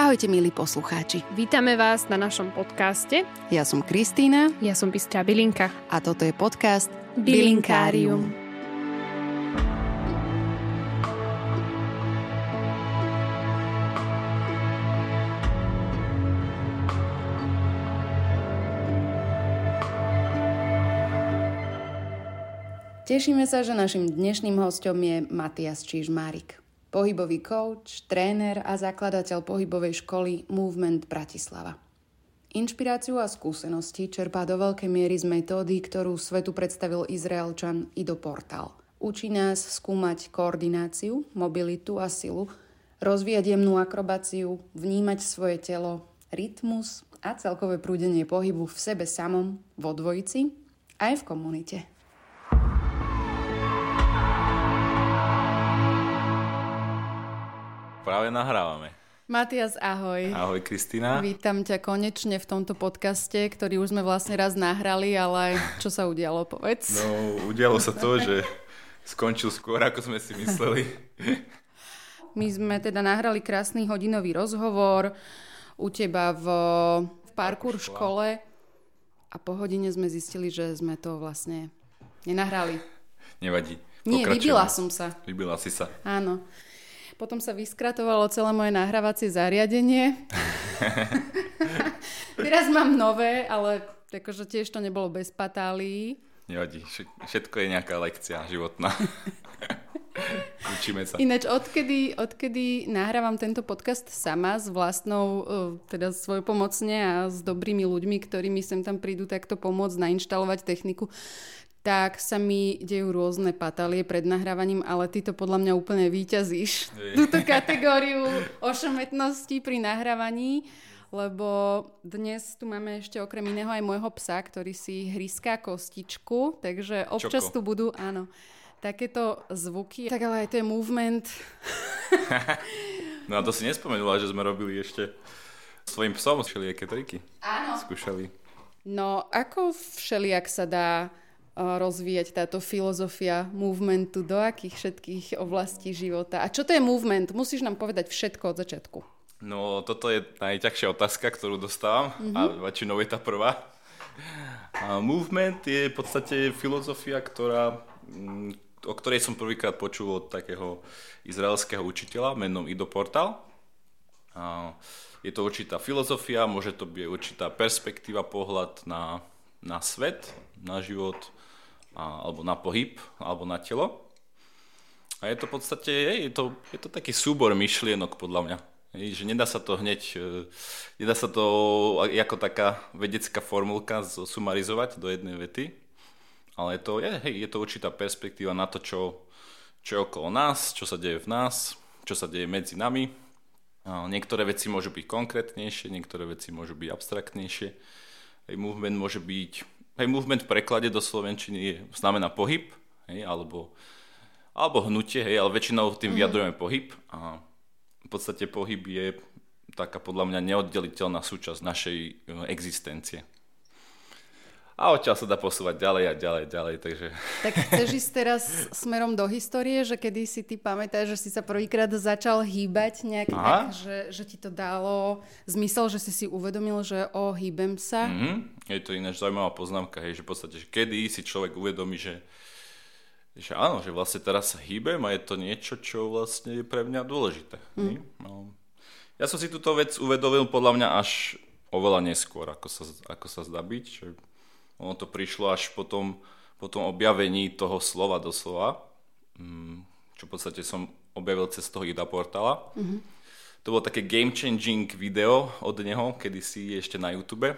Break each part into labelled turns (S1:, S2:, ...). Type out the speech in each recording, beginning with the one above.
S1: Ahojte milí poslucháči.
S2: Vítame vás na našom podcaste.
S1: Ja som Kristýna.
S2: Ja som Bystrá Bilinka.
S1: A toto je podcast
S2: Bilinkárium.
S1: Tešíme sa, že našim dnešným hostom je Matias Čižmárik, pohybový coach, tréner a zakladateľ pohybovej školy Movement Bratislava. Inšpiráciu a skúsenosti čerpá do veľkej miery z metódy, ktorú svetu predstavil Izraelčan Ido Portal. Učí nás skúmať koordináciu, mobilitu a silu, rozvíjať jemnú akrobáciu, vnímať svoje telo, rytmus a celkové prúdenie pohybu v sebe samom, vo dvojici aj v komunite.
S3: Práve nahrávame.
S1: Matias, ahoj.
S3: Ahoj, Kristina.
S1: Vítam ťa konečne v tomto podcaste, ktorý už sme vlastne raz nahrali, ale čo sa udialo, povedz.
S3: No, udialo sa to, že skončil skôr, ako sme si mysleli.
S1: My sme teda nahrali krásny hodinový rozhovor u teba v, v parkour škole a po hodine sme zistili, že sme to vlastne nenahrali.
S3: Nevadí.
S1: Nie, vybila som sa.
S3: Vybila si sa.
S1: Áno. Potom sa vyskratovalo celé moje nahrávacie zariadenie. Teraz mám nové, ale akože tiež to nebolo bez patálií.
S3: Nevadí, všetko je nejaká lekcia životná. Učíme sa.
S1: Ináč, odkedy, odkedy nahrávam tento podcast sama s vlastnou, e, teda svojpomocne a s dobrými ľuďmi, ktorí mi sem tam prídu takto pomôcť nainštalovať techniku, tak sa mi dejú rôzne patálie pred nahrávaním, ale ty to podľa mňa úplne výťazíš. Túto kategóriu ošemetnosti pri nahrávaní, lebo dnes tu máme ešte okrem iného aj môjho psa, ktorý si hryská kostičku, takže občas Čoko. tu budú, áno, takéto zvuky. Tak ale aj to je movement.
S3: no a to si nespomenula, že sme robili ešte svojim psom všelijaké triky.
S1: Áno.
S3: Skúšali.
S1: No, ako všelijak sa dá rozvíjať táto filozofia movementu do akých všetkých oblastí života? A čo to je movement? Musíš nám povedať všetko od začiatku.
S3: No, toto je najťažšia otázka, ktorú dostávam mm-hmm. a väčšinou je tá prvá. A movement je v podstate filozofia, ktorá, mm, o ktorej som prvýkrát počul od takého izraelského učiteľa menom Ido Portal. A je to určitá filozofia, môže to byť určitá perspektíva, pohľad na, na svet, na život, a, alebo na pohyb, alebo na telo. A je to v podstate, je to, je to taký súbor myšlienok podľa mňa. Je, že nedá sa to hneď, e, nedá sa to ako taká vedecká formulka sumarizovať do jednej vety, ale je to, je, hej, je to určitá perspektíva na to, čo, čo je okolo nás, čo sa deje v nás, čo sa deje medzi nami. Niektoré veci môžu byť konkrétnejšie, niektoré veci môžu byť abstraktnejšie. Hej, movement môže byť Hej, movement v preklade do slovenčiny znamená pohyb, hej, alebo, alebo hnutie, hej, ale väčšinou tým mhm. vyjadrujeme mm. pohyb a v podstate pohyb je taká podľa mňa neoddeliteľná súčasť našej e, existencie a odtiaľ sa dá posúvať ďalej a ďalej, ďalej, takže...
S1: Tak chceš ísť teraz smerom do histórie, že kedy si ty pamätáš, že si sa prvýkrát začal hýbať nejak tak, že, že ti to dalo zmysel, že si si uvedomil, že o, hýbem sa?
S3: Mm-hmm. Je to ináč zaujímavá poznámka, hej, že v podstate, že kedy si človek uvedomí, že že áno, že vlastne teraz sa hýbem a je to niečo, čo vlastne je pre mňa dôležité. Mm. No. Ja som si túto vec uvedomil podľa mňa až oveľa neskôr, ako sa, ako sa zdá byť, že ono to prišlo až po tom, po tom objavení toho slova doslova, mm, čo v podstate som objavil cez toho Ida portála. Mm-hmm. To bolo také game changing video od neho, kedy si ešte na YouTube.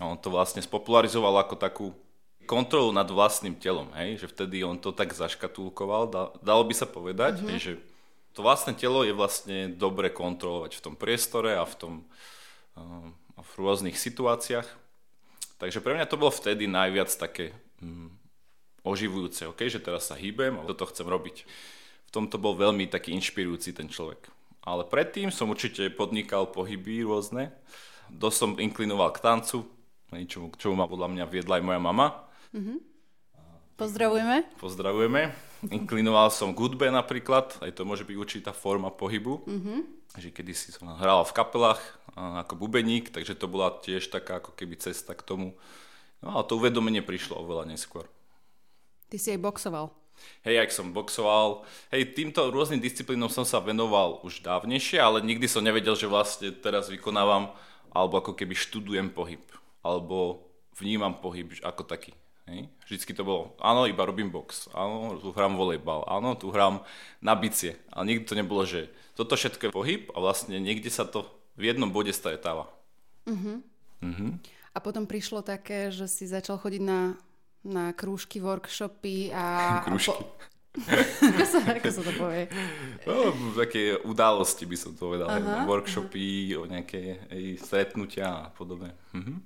S3: A on to vlastne spopularizoval ako takú kontrolu nad vlastným telom, hej? že vtedy on to tak zaškatulkoval, dalo by sa povedať, mm-hmm. hej, že to vlastné telo je vlastne dobre kontrolovať v tom priestore a v tom uh, v rôznych situáciách. Takže pre mňa to bolo vtedy najviac také mm, oživujúce, okay, že teraz sa hýbem a toto chcem robiť. V tomto bol veľmi taký inšpirujúci ten človek. Ale predtým som určite podnikal pohyby rôzne. Dosť som inklinoval k tancu, čo, čo ma podľa mňa viedla aj moja mama. Mm-hmm.
S1: Pozdravujeme.
S3: Pozdravujeme. Inklinoval som k hudbe napríklad, aj to môže byť určitá forma pohybu. Mm-hmm. Že kedy si som hral v kapelách ako bubeník, takže to bola tiež taká ako keby cesta k tomu. No ale to uvedomenie prišlo oveľa neskôr.
S1: Ty si aj boxoval.
S3: Hej, ak som boxoval, hej, týmto rôznym disciplínom som sa venoval už dávnejšie, ale nikdy som nevedel, že vlastne teraz vykonávam, alebo ako keby študujem pohyb, alebo vnímam pohyb ako taký. Hej. Vždycky to bolo, áno, iba robím box, áno, tu hrám volejbal, áno, tu hrám na bicie. Ale nikdy to nebolo, že toto všetko je pohyb a vlastne niekde sa to v jednom bode stretáva. Uh-huh.
S1: Uh-huh. A potom prišlo také, že si začal chodiť na, na krúžky, workshopy a...
S3: krúžky. Po...
S1: ako, sa, ako sa to povie?
S3: No, také události by som to povedal. Uh-huh. Workshopy, uh-huh. o nejaké stretnutia a podobne. Uh-huh.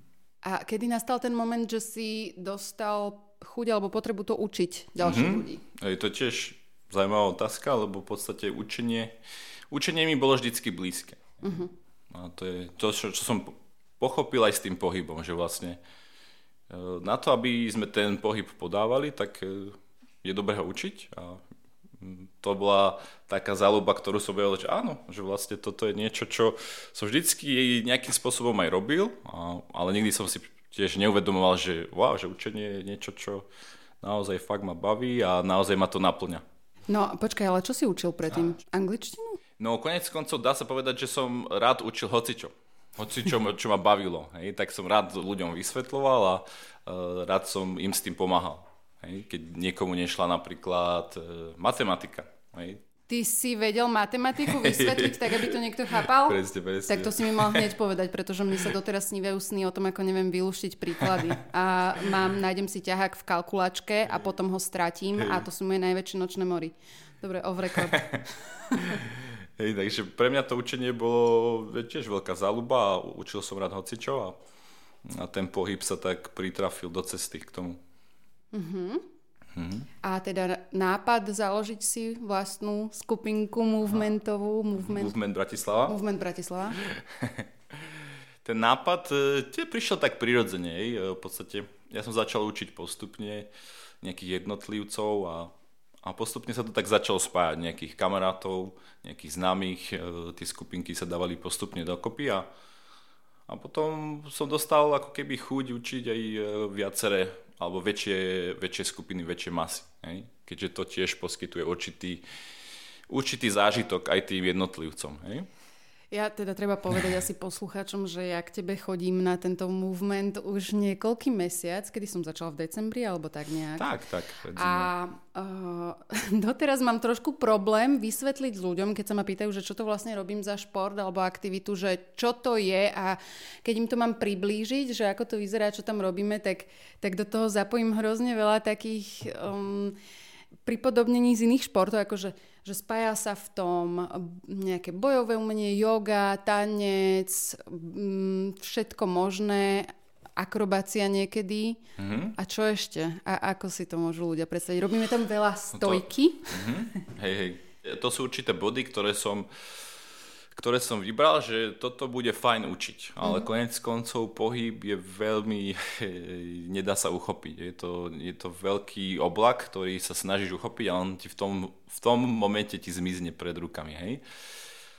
S1: A kedy nastal ten moment, že si dostal chuť alebo potrebu to učiť ďalších mm-hmm. ľudí?
S3: Je to tiež zaujímavá otázka, lebo v podstate učenie, učenie mi bolo vždycky blízke. Mm-hmm. A to je to, čo, čo som pochopil aj s tým pohybom, že vlastne e, na to, aby sme ten pohyb podávali, tak e, je dobré ho učiť a to bola taká záľuba, ktorú som vedel, že áno, že vlastne toto je niečo, čo som vždycky nejakým spôsobom aj robil, ale nikdy som si tiež neuvedomoval, že wow, že učenie je niečo, čo naozaj fakt ma baví a naozaj ma to naplňa.
S1: No počkaj, ale čo si učil predtým? Angličtinu?
S3: No konec koncov dá sa povedať, že som rád učil hocičo. Hoci čo, čo ma bavilo. Hej, tak som rád ľuďom vysvetloval a uh, rád som im s tým pomáhal. Hej? Keď niekomu nešla napríklad e, matematika. Hej?
S1: Ty si vedel matematiku vysvetliť tak, aby to niekto chápal?
S3: Presne, presne.
S1: Tak to si mi mal hneď povedať, pretože mne sa doteraz snívajú sny o tom, ako neviem vylúštiť príklady. A mám, nájdem si ťahák v kalkulačke a potom ho stratím a to sú moje najväčšie nočné mory. Dobre, off record.
S3: Hej, takže pre mňa to učenie bolo tiež veľká záľuba a učil som rád hocičo a, a ten pohyb sa tak pritrafil do cesty k tomu.
S1: Uh-huh. Uh-huh. A teda nápad založiť si vlastnú skupinku movementovú.
S3: Movement, movement Bratislava.
S1: Movement Bratislava.
S3: Ten nápad e, tie prišiel tak prirodzene. E, v podstate ja som začal učiť postupne nejakých jednotlivcov a, a postupne sa to tak začalo spájať. Nejakých kamarátov, nejakých známych. E, tie skupinky sa dávali postupne dokopy a, a potom som dostal ako keby chuť učiť aj viaceré alebo väčšie, väčšie skupiny, väčšie masy. Hej? Keďže to tiež poskytuje určitý, určitý zážitok aj tým jednotlivcom. Hej?
S1: Ja teda treba povedať asi poslucháčom, že ja k tebe chodím na tento movement už niekoľký mesiac, kedy som začala v decembri, alebo tak nejak.
S3: Tak, tak.
S1: A uh, doteraz mám trošku problém vysvetliť ľuďom, keď sa ma pýtajú, že čo to vlastne robím za šport alebo aktivitu, že čo to je a keď im to mám priblížiť, že ako to vyzerá, čo tam robíme, tak, tak do toho zapojím hrozne veľa takých um, pripodobnení z iných športov, akože že spája sa v tom nejaké bojové umenie, yoga, tanec, všetko možné, akrobácia niekedy. Mm-hmm. A čo ešte? A ako si to môžu ľudia predstaviť? Robíme tam veľa stojky.
S3: To, mm-hmm. Hej, hej. To sú určité body, ktoré som ktoré som vybral, že toto bude fajn učiť. Ale mm-hmm. konec koncov pohyb je veľmi, nedá sa uchopiť. Je to, je to veľký oblak, ktorý sa snažíš uchopiť a on ti v tom, v tom momente ti zmizne pred rukami. Hej?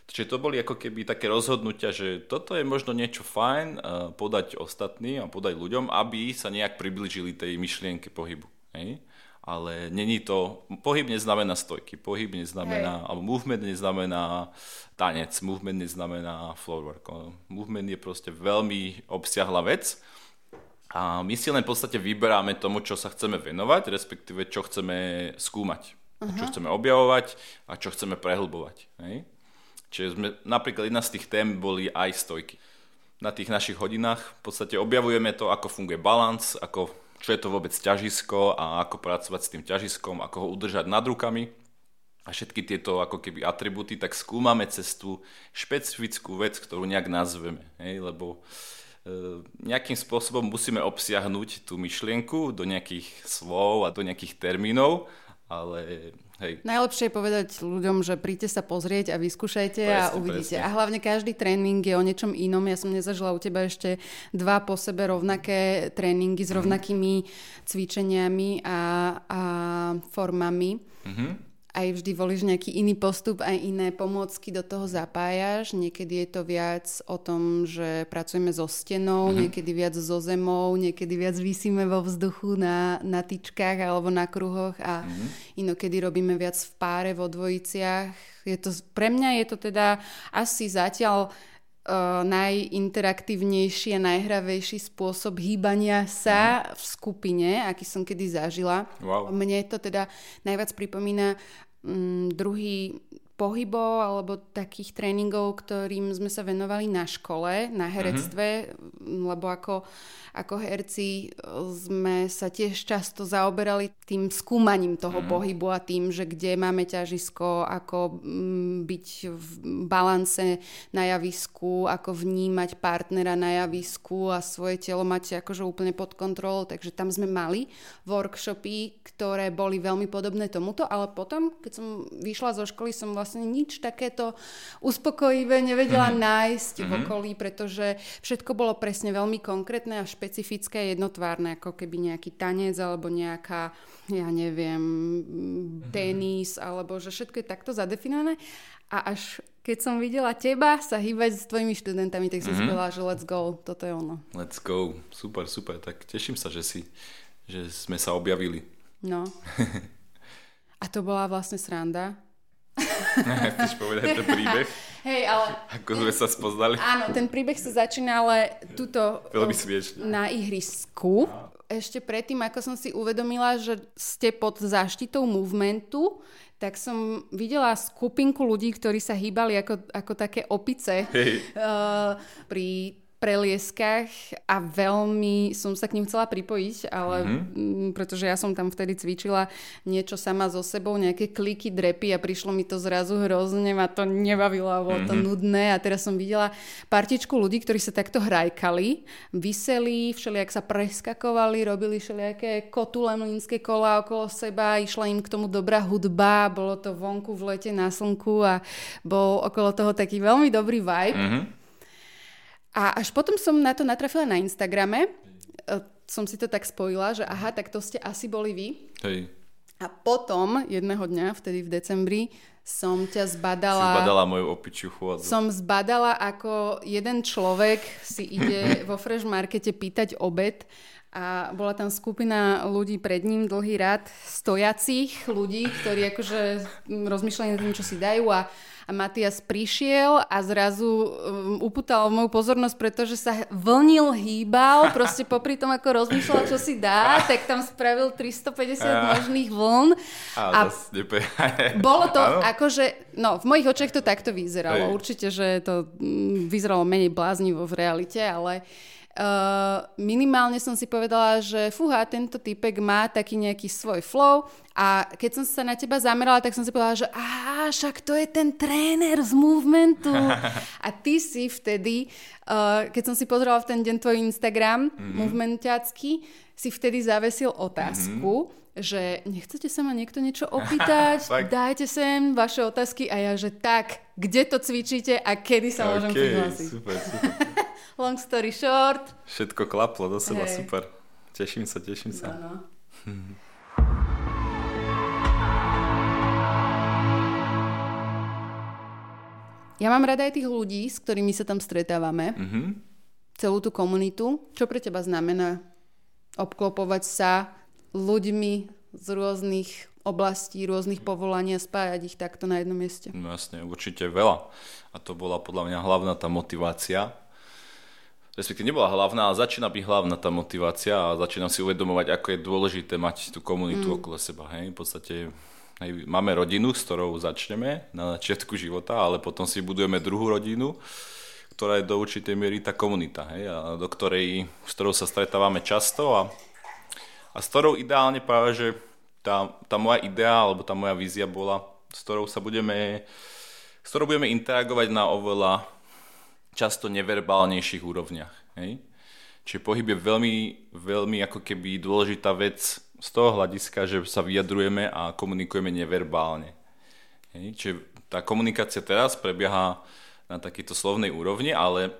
S3: Čiže to boli ako keby také rozhodnutia, že toto je možno niečo fajn uh, podať ostatným a podať ľuďom, aby sa nejak približili tej myšlienke pohybu. Hej? Ale není to, pohyb neznamená stojky, pohyb neznamená, Hej. alebo movement neznamená tanec, movement neznamená floorwork. Movement je proste veľmi obsiahla vec a my si len v podstate vyberáme tomu, čo sa chceme venovať, respektíve čo chceme skúmať, uh-huh. čo chceme objavovať a čo chceme prehlbovať. Hej? Čiže sme, napríklad jedna z tých tém boli aj stojky. Na tých našich hodinách v podstate objavujeme to, ako funguje balans, ako čo je to vôbec ťažisko a ako pracovať s tým ťažiskom, ako ho udržať nad rukami. A všetky tieto ako keby atributy, tak skúmame cestu špecifickú vec, ktorú nejak nazveme, hej, lebo e, nejakým spôsobom musíme obsiahnuť tú myšlienku do nejakých slov a do nejakých termínov, ale Hej.
S1: Najlepšie je povedať ľuďom, že príďte sa pozrieť a vyskúšajte a
S3: Presne,
S1: uvidíte.
S3: presne.
S1: A hlavne každý tréning je o niečom inom. Ja som nezažila u teba ešte dva po sebe rovnaké tréningy
S3: Mhm.
S1: s rovnakými cvičeniami a, a formami.
S3: Mhm.
S1: Aj vždy volíš nejaký iný postup, aj iné pomôcky do toho zapájaš. Niekedy je to viac o tom, že pracujeme so stenou,
S3: Mhm.
S1: niekedy viac so zemou, niekedy viac vysíme vo vzduchu na, na tyčkách alebo na kruhoch a
S3: Mhm.
S1: inokedy robíme viac v páre, vo dvojiciach. Je to, pre mňa je to teda asi zatiaľ najinteraktívnejší a najhravejší spôsob hýbania sa v skupine, aký som kedy zažila.
S3: Wow.
S1: Mne to teda najviac pripomína mm, druhý pohybov alebo takých tréningov, ktorým sme sa venovali na škole, na herectve, mm, lebo ako, ako herci e, sme sa tiež často zaoberali tým skúmaním toho pohybu a tým, že kde máme ťažisko, ako mm, byť v balance na javisku, ako vnímať partnera na javisku a svoje telo mať akože úplne pod kontrolou, takže tam sme mali workshopy, ktoré boli veľmi podobné tomuto, ale potom, keď som vyšla zo školy, som vlastne nič takéto uspokojivé nevedela nájsť v okolí, pretože všetko bolo presne veľmi konkrétne a špecifické, jednotvárne, ako keby nejaký tanec alebo nejaká, ja neviem, tenis, alebo že všetko je takto zadefinované. A až keď som videla teba sa hýbať s tvojimi študentami, tak som si povedala, že let's go, toto je ono.
S3: Let's go. Super, super. Tak teším sa, že si, že sme sa objavili.
S1: No. A to bola vlastne sranda.
S3: Chceš povedať ten príbeh?
S1: Hej, ale...
S3: Ako sme sa spoznali?
S1: Áno, ten príbeh sa začína ale tuto
S3: Veľmi smiešne.
S1: na ihrisku. Ešte predtým, ako som si uvedomila, že ste pod záštitou movementu, tak som videla skupinku ľudí, ktorí sa hýbali ako, ako také opice
S3: Hej.
S1: uh, pri prelieskach a veľmi som sa k ním chcela pripojiť, ale mm-hmm. pretože ja som tam vtedy cvičila niečo sama so sebou, nejaké kliky, drepy a prišlo mi to zrazu hrozne, ma to nebavilo a bolo to nudné a teraz som videla partičku ľudí, ktorí sa takto hrajkali, vyseli, všelijak sa preskakovali, robili všelijaké kotule mlínske kola okolo seba, išla im k tomu dobrá hudba, bolo to vonku v lete na slnku a bol okolo toho taký veľmi dobrý vibe.
S3: Mhm.
S1: A až potom som na to natrafila na Instagrame. E, Som si to tak spojila, že aha, tak to ste asi boli vy.
S3: Hej.
S1: A potom, jedného dňa, vtedy v decembri, som ťa
S3: Si
S1: zbadala...
S3: zbadala moju opičiu chôdzu.
S1: Som zbadala, ako jeden človek si ide vo Fresh Markete pýtať obed a bola tam skupina ľudí pred ním, dlhý rad stojacích ľudí, ktorí akože rozmýšľali nad tým, čo si dajú a a Matias prišiel a zrazu um, uputal moju pozornosť, pretože sa vlnil, hýbal, proste popri tom, ako rozmýšľal, čo si dá, tak tam spravil 350 možných vln.
S3: A,
S1: bolo to akože, no v mojich očiach to takto vyzeralo. Určite, že to mm, vyzeralo menej bláznivo v realite, ale uh, minimálne som si povedala, že fúha, tento typek má taký nejaký svoj flow a keď som sa na teba zamerala, tak som si povedala, že á, však to je ten tréner z movementu. A ty si vtedy, uh, keď som si pozerala v ten deň tvoj Instagram, mm-hmm. movementiacký, si vtedy zavesil otázku, mm-hmm. Že nechcete sa ma niekto niečo opýtať, dajte sem vaše otázky a ja, že tak, kde to cvičíte a kedy sa môžem
S3: OK,
S1: prihlásiť.
S3: super, super.
S1: Long story short.
S3: Všetko klaplo do seba,
S1: Hej.
S3: super. Teším sa, teším sa.
S1: Áno. Ja mám rada aj tých ľudí, s ktorými sa tam stretávame.
S3: Mhm.
S1: Celú tú komunitu. Čo pre teba znamená obklopovať sa ľuďmi z rôznych oblastí, rôznych povolaní a spájať ich takto na jednom mieste?
S3: No jasne, určite veľa. A to bola podľa mňa hlavná tá motivácia. Respektíve nebola hlavná, ale začína byť hlavná tá motivácia a začínam si uvedomovať, ako je dôležité mať tú komunitu mm. okolo seba. Hej? V podstate hej, máme rodinu, s ktorou začneme na začiatku života, ale potom si budujeme druhú rodinu, ktorá je do určitej miery tá komunita, hej? A do ktorej, s ktorou sa stretávame často a, a s ktorou ideálne práve, že tá, tá moja idea alebo tá moja vízia bola, s ktorou sa budeme, s ktorou budeme interagovať na oveľa často neverbálnejších úrovniach. Hej? Čiže pohyb je veľmi, veľmi ako keby dôležitá vec z toho hľadiska, že sa vyjadrujeme a komunikujeme neverbálne. Hej? Čiže tá komunikácia teraz prebieha na takýto slovnej úrovni, ale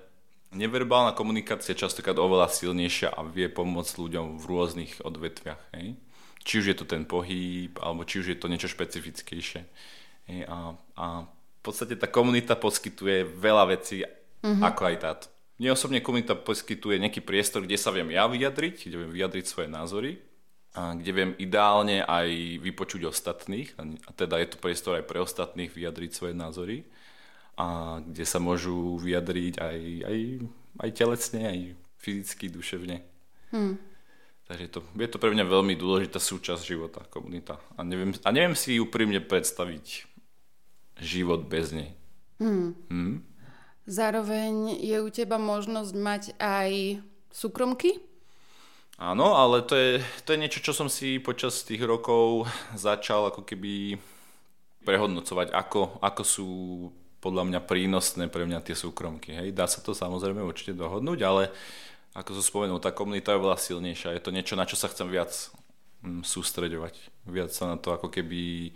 S3: neverbálna komunikácia je častokrát oveľa silnejšia a vie pomôcť ľuďom v rôznych odvetviach. Hej? Či už je to ten pohyb, alebo či už je to niečo špecifickejšie. Hej? A, a v podstate tá komunita poskytuje veľa vecí, mm-hmm. ako aj táto. Mne osobne komunita poskytuje nejaký priestor, kde sa viem ja vyjadriť, kde viem vyjadriť svoje názory, a kde viem ideálne aj vypočuť ostatných, a teda je to priestor aj pre ostatných vyjadriť svoje názory, a kde sa môžu vyjadriť aj, aj, aj telesne, aj fyzicky, duševne. Hmm. Takže je to, je to pre mňa veľmi dôležitá súčasť života, komunita. A neviem, a neviem si úprimne predstaviť život bez nej. Hmm.
S1: Hmm? Zároveň je u teba možnosť mať aj súkromky?
S3: Áno, ale to je, to je niečo, čo som si počas tých rokov začal ako keby prehodnocovať, ako, ako sú podľa mňa prínosné pre mňa tie súkromky. Hej. Dá sa to samozrejme určite dohodnúť, ale ako som spomenul, tá komunita je veľa silnejšia. Je to niečo, na čo sa chcem viac mm, sústreďovať. Viac sa na to ako keby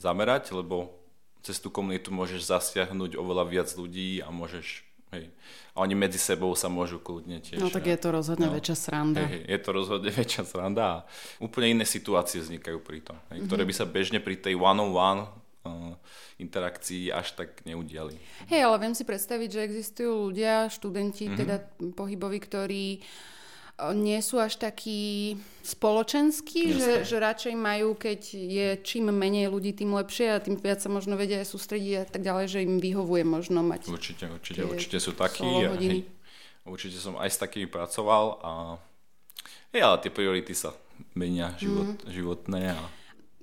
S3: zamerať, lebo cez tú komunitu môžeš zasiahnuť oveľa viac ľudí a môžeš Hej. A oni medzi sebou sa môžu kľudne tiež.
S1: No tak je to rozhodne no, väčšia sranda.
S3: Hej, je to rozhodne väčšia sranda a úplne iné situácie vznikajú pri tom, hej, mm-hmm. ktoré by sa bežne pri tej one-on-one uh, interakcii až tak neudiali.
S1: Hej, ale viem si predstaviť, že existujú ľudia, študenti, mm-hmm. teda pohyboví, ktorí uh, nie sú až takí spoločenskí, že, že radšej majú, keď je čím menej ľudí, tým lepšie a tým viac sa možno vedia aj sústrediť a tak ďalej, že im vyhovuje možno mať
S3: Určite, určite, určite sú takí. A, hej, určite som aj s takými pracoval a hej, ale tie priority sa menia život, mm. životné. A...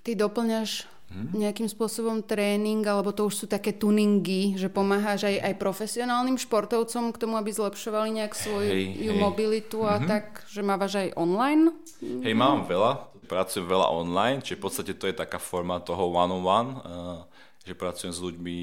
S1: Ty doplňaš hmm. nejakým spôsobom tréning, alebo to už sú také tuningy, že pomáhaš aj, aj profesionálnym športovcom k tomu, aby zlepšovali nejak svoju hey, hey. mobilitu a mm-hmm. tak, že mávaš aj online?
S3: Hej, mám veľa, pracujem veľa online, čiže v podstate to je taká forma toho one-on-one, uh, že pracujem s ľuďmi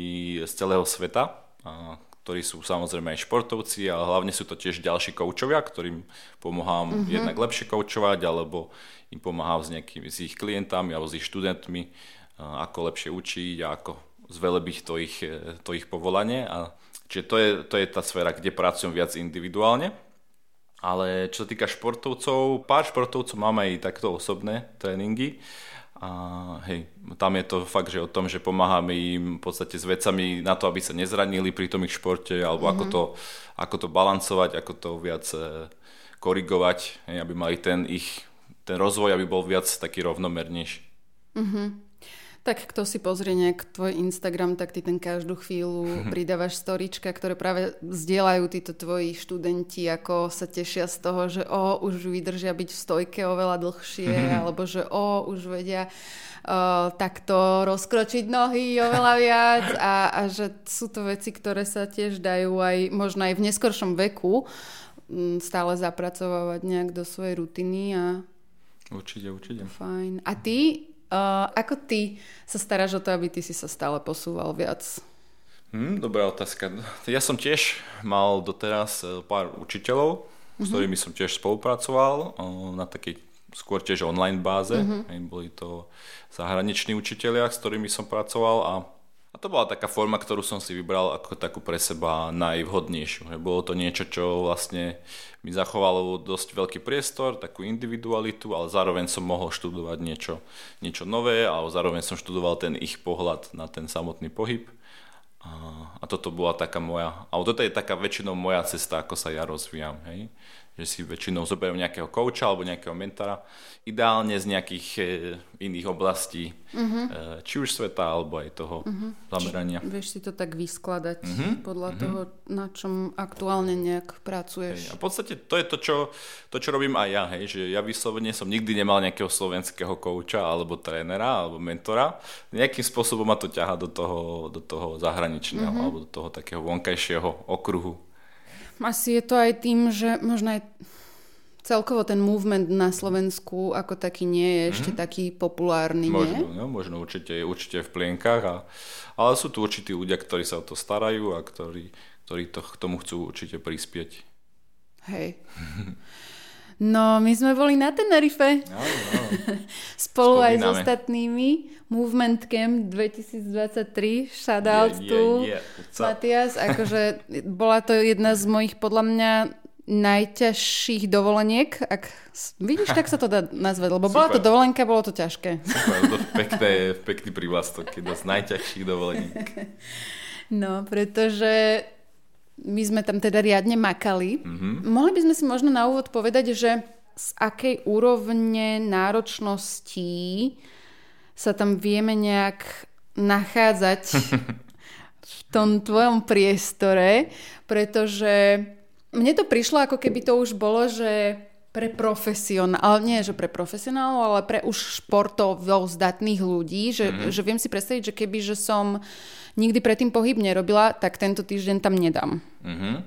S3: z celého sveta, uh, ktorí sú samozrejme aj športovci, ale hlavne sú to tiež ďalší koučovia, ktorým pomáham mm-hmm. jednak lepšie koučovať, alebo im pomáham s nejakými s ich klientami alebo s ich študentmi ako lepšie učiť a ako zvelebiť to ich, e, to ich povolanie. A, čiže to je, to je tá sféra, kde pracujem viac individuálne. Ale čo sa týka športovcov, pár športovcov mám aj takto osobné tréningy. A hej, tam je to fakt, že o tom, že pomáhame im v podstate s vecami na to, aby sa nezranili pri tom ich športe, alebo mm-hmm. ako, mhm. to, ako to balancovať, ako to viac e, korigovať, hej, aby mali ten ich ten rozvoj, aby bol viac taký rovnomernejší. Mm-hmm.
S1: Tak kto si pozrie nejak tvoj Instagram, tak ty ten každú chvíľu pridávaš storička, ktoré práve zdieľajú títo tvoji študenti, ako sa tešia z toho, že o, už vydržia byť v stojke oveľa dlhšie, alebo že o, už vedia uh, takto rozkročiť nohy oveľa viac a, a že sú to veci, ktoré sa tiež dajú aj možno aj v neskoršom veku um, stále zapracovávať nejak do svojej rutiny a
S3: Určite, určite.
S1: Fajn. A ty Uh, ako ty sa staráš o to, aby ty si sa stále posúval viac?
S3: Hmm, dobrá otázka. Ja som tiež mal doteraz e, pár učiteľov, mm-hmm. s mhm. ktorými som tiež spolupracoval uh, na takej skôr tiež online báze. Mm-hmm. Boli to zahraniční učiteľia, s ktorými som pracoval a a to bola taká forma, ktorú som si vybral ako takú pre seba najvhodnejšiu. Bolo to niečo, čo vlastne mi zachovalo dosť veľký priestor, takú individualitu, ale zároveň som mohol študovať niečo, niečo nové, ale zároveň som študoval ten ich pohľad na ten samotný pohyb. A, a toto bola taká moja, ale toto je taká väčšinou moja cesta, ako sa ja rozvíjam. Hej? Že si väčšinou zoberiem nejakého kouča alebo nejakého mentora, ideálne z nejakých e, iných oblastí, uh-huh. e, či už sveta, alebo aj toho uh-huh. zamerania.
S1: Či, vieš si to tak vyskladať uh-huh. podľa uh-huh. toho, na čom aktuálne nejak pracuješ.
S3: Hej, a v podstate to je to čo, to, čo robím aj ja, hej, že ja vyslovene som nikdy nemal nejakého slovenského kouča, alebo trénera, alebo mentora. Nejakým spôsobom ma to ťaha do toho, do toho zahraničného, uh-huh. alebo do toho takého vonkajšieho okruhu
S1: asi je to aj tým, že možno aj celkovo ten movement na Slovensku ako taký nie je ešte mm-hmm. taký populárny,
S3: možno,
S1: nie?
S3: No, možno určite, určite v plienkach, a, ale sú tu určití ľudia, ktorí sa o to starajú a ktorí, ktorí to, k tomu chcú určite prispieť.
S1: Hej. No, my sme boli na Tenerife.
S3: No, no.
S1: Spolu aj s
S3: Spomíname.
S1: ostatnými. Movement Camp 2023. Shoutout
S3: Je,
S1: tu.
S3: Co?
S1: Matias, akože bola to jedna z mojich podľa mňa najťažších dovoleniek. Ak, vidíš, tak sa to dá nazvať, lebo bola to
S3: Super.
S1: dovolenka, bolo to ťažké.
S3: Super, to pekné, pekný prívlastok, jedna z najťažších dovolení.
S1: No, pretože my sme tam teda riadne makali.
S3: Mhm.
S1: Mm-hmm. Mohli by sme si možno na úvod povedať, že z akej úrovne náročnosti sa tam vieme nejak nachádzať v tom tvojom priestore, pretože mne to prišlo, ako keby to už bolo, že pre profesionál, nie, že pre profesionálov, ale pre už športovo zdatných ľudí, že, mm-hmm. že viem si predstaviť, že keby, že som nikdy predtým pohyb nerobila, tak tento týždeň tam nedám.
S3: Mhm.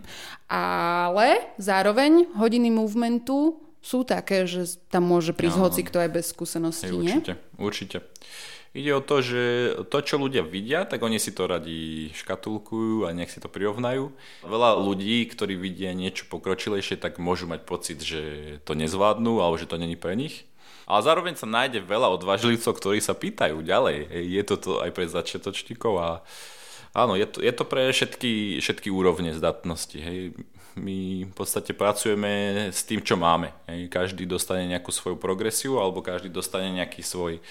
S1: Ale zároveň hodiny movementu sú také, že tam môže prísť
S3: Áno.
S1: hoci kto aj bez skúseností,
S3: Hej,
S1: nie?
S3: určite, určite. Ide o to, že to, čo ľudia vidia, tak oni si to radi škatulkujú a nech si to prirovnajú. Veľa ľudí, ktorí vidia niečo pokročilejšie, tak môžu mať pocit, že to nezvládnu alebo že to není pre nich. Ale zároveň sa nájde veľa odvážlivcov, ktorí sa pýtajú ďalej. Je to to aj pre začiatočníkov a áno, je to, je to pre všetky, všetky úrovne zdatnosti. Hej. My v podstate pracujeme s tým, čo máme. Každý dostane nejakú svoju progresiu alebo každý dostane nejaký svoj,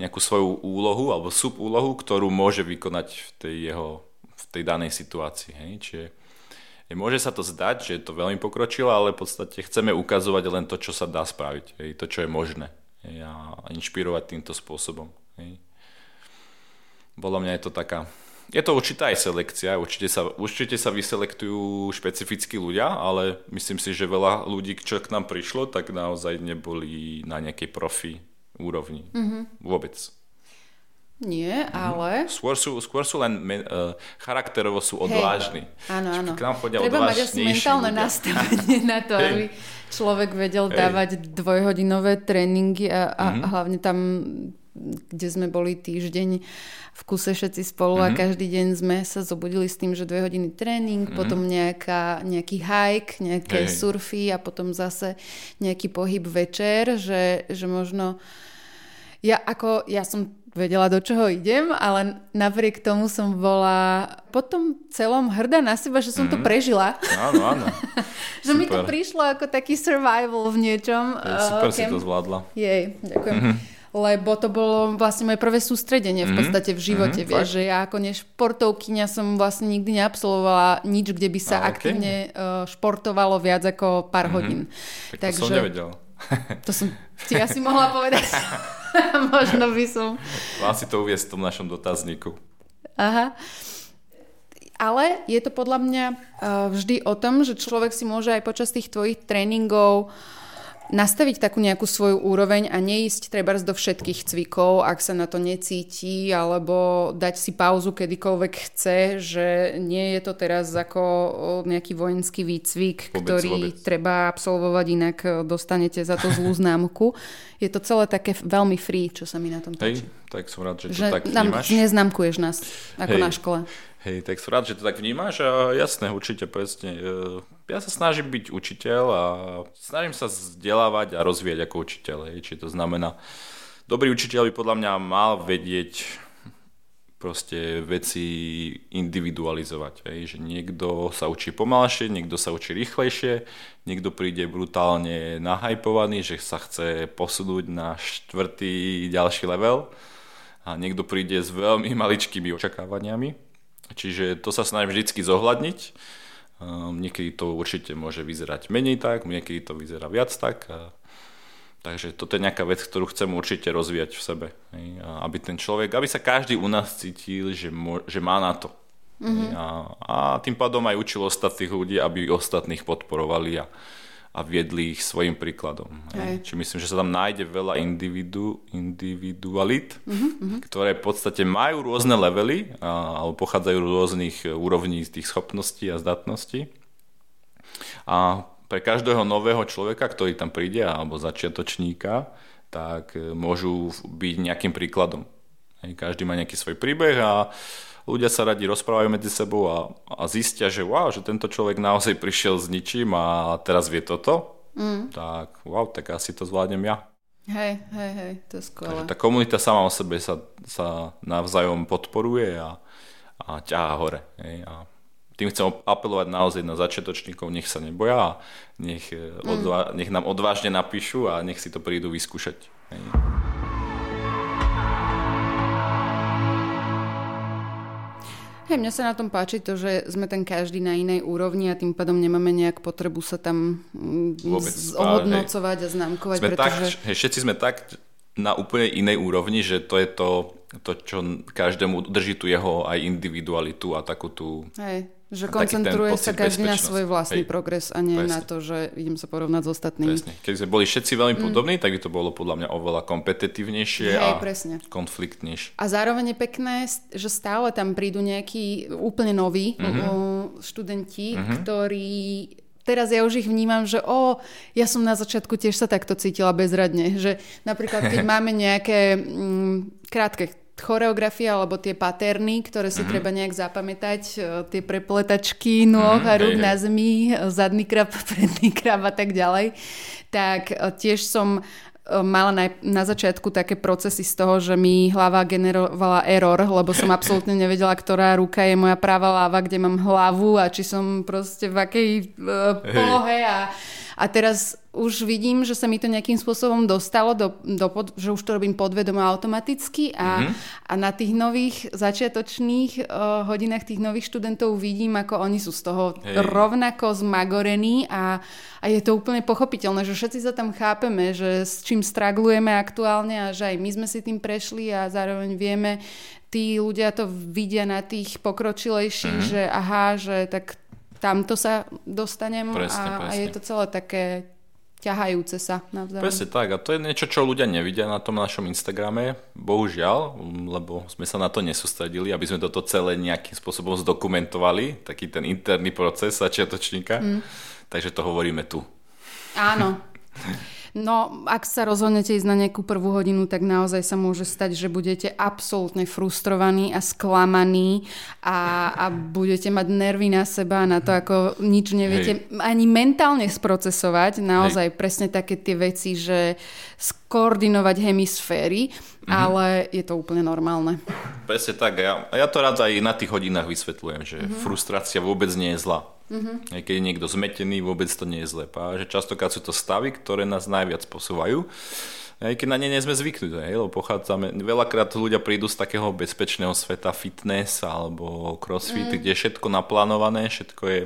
S3: nejakú svoju úlohu alebo subúlohu, ktorú môže vykonať v tej jeho v tej danej situácii. Hej. Čiže môže sa to zdať, že je to veľmi pokročilo, ale v podstate chceme ukazovať len to, čo sa dá spraviť. To, čo je možné. Hej. A inšpirovať týmto spôsobom. Podľa mňa je to taká... Je to určitá aj selekcia, určite sa, určite sa vyselektujú špecifickí ľudia, ale myslím si, že veľa ľudí, čo k nám prišlo, tak naozaj neboli na nejakej profi úrovni. Mm-hmm. Vôbec.
S1: Nie, ale...
S3: Skôr sú, skôr sú len uh, charakterovo sú odvážni.
S1: Áno, áno.
S3: K nám chodia
S1: Treba mať asi mentálne
S3: ľudia.
S1: nastavenie na to,
S3: Hej.
S1: aby človek vedel
S3: Hej.
S1: dávať dvojhodinové tréningy a, a
S3: Mhm.
S1: hlavne tam, kde sme boli týždeň v kuse všetci spolu
S3: Mhm.
S1: a každý deň sme sa zobudili s tým, že dve hodiny tréning, potom nejaká, nejaký hike, nejaké
S3: Hej.
S1: surfy a potom zase nejaký pohyb večer, že, že možno ja ako, ja som vedela, do čoho idem, ale napriek tomu som bola potom celom hrdá na seba, že som to prežila.
S3: Áno, áno.
S1: že mi to
S3: Mhm. Super.
S1: prišlo ako taký survival v niečom.
S3: Hej, Super
S1: Eh,
S3: si to zvládla.
S1: Jej, ďakujem.
S3: Mhm.
S1: Lebo to bolo vlastne moje prvé sústredenie v podstate v živote.
S3: mhm,
S1: Vieš,
S3: fakt?
S1: že ja ako nešportovkyňa som vlastne nikdy neabsolvovala nič, kde by sa
S3: A, ok.
S1: aktívne eh, športovalo viac ako pár hodín.
S3: Tak to som nevedel.
S1: to som ti asi mohla povedať. Možno by som
S3: Mám si to uviesť v tom našom dotazníku.
S1: Aha. Ale je to podľa mňa uh, vždy o tom, že človek si môže aj počas tých tvojich tréningov nastaviť takú nejakú svoju úroveň a neísť trebárs do všetkých cvikov, ak sa na to necíti, alebo dať si pauzu kedykoľvek chce, že nie je to teraz ako nejaký vojenský výcvik,
S3: Vôbec,
S1: ktorý
S3: vôbec.
S1: treba absolvovať, inak e, dostanete za to zlú známku. Je to celé také veľmi free, čo sa mi na tom páči.
S3: Hej, tak som rád, že to
S1: Že
S3: tak
S1: nám
S3: vnímaš.
S1: neznámkuješ nás, ako
S3: Hej.
S1: na škole.
S3: Hej, tak som rád, že to tak vnímaš a jasné, určite, presne. E, Ja sa snažím byť učiteľ a snažím sa vzdelávať a rozvíjať ako učiteľ. Čiže to znamená, dobrý učiteľ by podľa mňa mal vedieť proste veci individualizovať. Hej. Že niekto sa učí pomalšie, niekto sa učí rýchlejšie, niekto príde brutálne nahajpovaný, že sa chce posunúť na štvrtý ďalší level a niekto príde s veľmi maličkými očakávaniami. Čiže to sa snažím vždy zohľadniť. Um, niekedy to určite môže vyzerať menej tak, niekedy to vyzerá viac tak. A, takže toto je nejaká vec, ktorú chcem určite rozvíjať v sebe. Hej, a aby ten človek, aby sa každý u nás cítil, že, mo, že má na to. Mm-hmm. A, a tým pádom aj učil ostatných ľudí, aby ostatných podporovali a, a viedli ich svojim príkladom.
S1: Hej.
S3: Čiže myslím, že sa tam nájde veľa individu, individualit, mm-hmm. ktoré v podstate majú rôzne levely a, alebo pochádzajú z rôznych úrovní tých schopností a zdatností. A pre každého nového človeka, ktorý tam príde, alebo začiatočníka, tak e, môžu byť nejakým príkladom. Hej, každý má nejaký svoj príbeh a ľudia sa radi rozprávajú medzi sebou a, a zistia, že wow, že tento človek naozaj prišiel s ničím a teraz vie toto. mm. tak wow, tak asi to zvládnem ja.
S1: Hej, hej, hej, to je skvelé.
S3: Takže tá komunita sama o sebe sa, sa navzájom podporuje a, a ťahá hore. Hej, a tým chcem apelovať naozaj na začiatočníkov, nech sa neboja a nech, mm. odva- nech nám odvážne napíšu a nech si to prídu vyskúšať. Hej.
S1: Hej, mňa sa na tom páči to, že sme tam každý na inej úrovni a tým pádom nemáme nejak potrebu sa tam mm, Vôbec, ohodnocovať hej. a známkovať.
S3: Sme pretože... tak, hej, všetci sme tak na úplne inej úrovni, že to je to, to čo každému drží tu jeho aj individualitu a takú tú...
S1: Hej že koncentruje sa každý na svoj vlastný Hej. progres a nie Presne. na to, že idem sa porovnať s ostatnými.
S3: Presne. Keď sme boli všetci veľmi mm. podobní, tak by to bolo podľa mňa oveľa kompetitívnejšie Hej, a presne. konfliktnejšie.
S1: A zároveň je pekné, že stále tam prídu nejakí úplne noví mm-hmm. študenti, mm-hmm. ktorí teraz ja už ich vnímam, že o, ja som na začiatku tiež sa takto cítila bezradne, že napríklad keď máme nejaké mm, krátke choreografia alebo tie paterny, ktoré si mm-hmm. treba nejak zapamätať, e, tie prepletačky nôh mm-hmm, a rúk na zemi, zadný krab, predný krab a tak ďalej, tak e, tiež som e, mala na, na začiatku také procesy z toho, že mi hlava generovala error, lebo som absolútne nevedela, ktorá ruka je moja práva hlava, kde mám hlavu a či som proste v akej uh, polohe a a teraz už vidím, že sa mi to nejakým spôsobom dostalo, do, do pod, že už to robím podvedome automaticky a, mm-hmm. a na tých nových začiatočných uh, hodinách tých nových študentov vidím, ako oni sú z toho Hej. rovnako zmagorení a, a je to úplne pochopiteľné, že všetci sa tam chápeme, že s čím straglujeme aktuálne a že aj my sme si tým prešli a zároveň vieme, tí ľudia to vidia na tých pokročilejších, mm-hmm. že aha, že tak tamto sa dostanem presne, a, presne. a je to celé také ťahajúce sa navzájom.
S3: Presne tak a to je niečo, čo ľudia nevidia na tom našom Instagrame, bohužiaľ, lebo sme sa na to nesústredili, aby sme toto celé nejakým spôsobom zdokumentovali, taký ten interný proces začiatočníka, mm. takže to hovoríme tu.
S1: Áno. No, ak sa rozhodnete ísť na nejakú prvú hodinu, tak naozaj sa môže stať, že budete absolútne frustrovaní a sklamaní a, a budete mať nervy na seba na to, ako nič neviete Hej. ani mentálne sprocesovať. Naozaj Hej. presne také tie veci, že skoordinovať hemisféry, mm-hmm. ale je to úplne normálne.
S3: Presne tak. Ja, ja to rád aj na tých hodinách vysvetľujem, že mm-hmm. frustrácia vôbec nie je zlá. Mm-hmm. Keď je niekto zmetený, vôbec to nie je zlé. A že častokrát sú to stavy, ktoré nás najviac posúvajú. Aj keď na ne nie sme zvyknutí, lebo pochádzame, veľakrát ľudia prídu z takého bezpečného sveta fitness alebo crossfit, mm. kde je všetko naplánované, všetko je,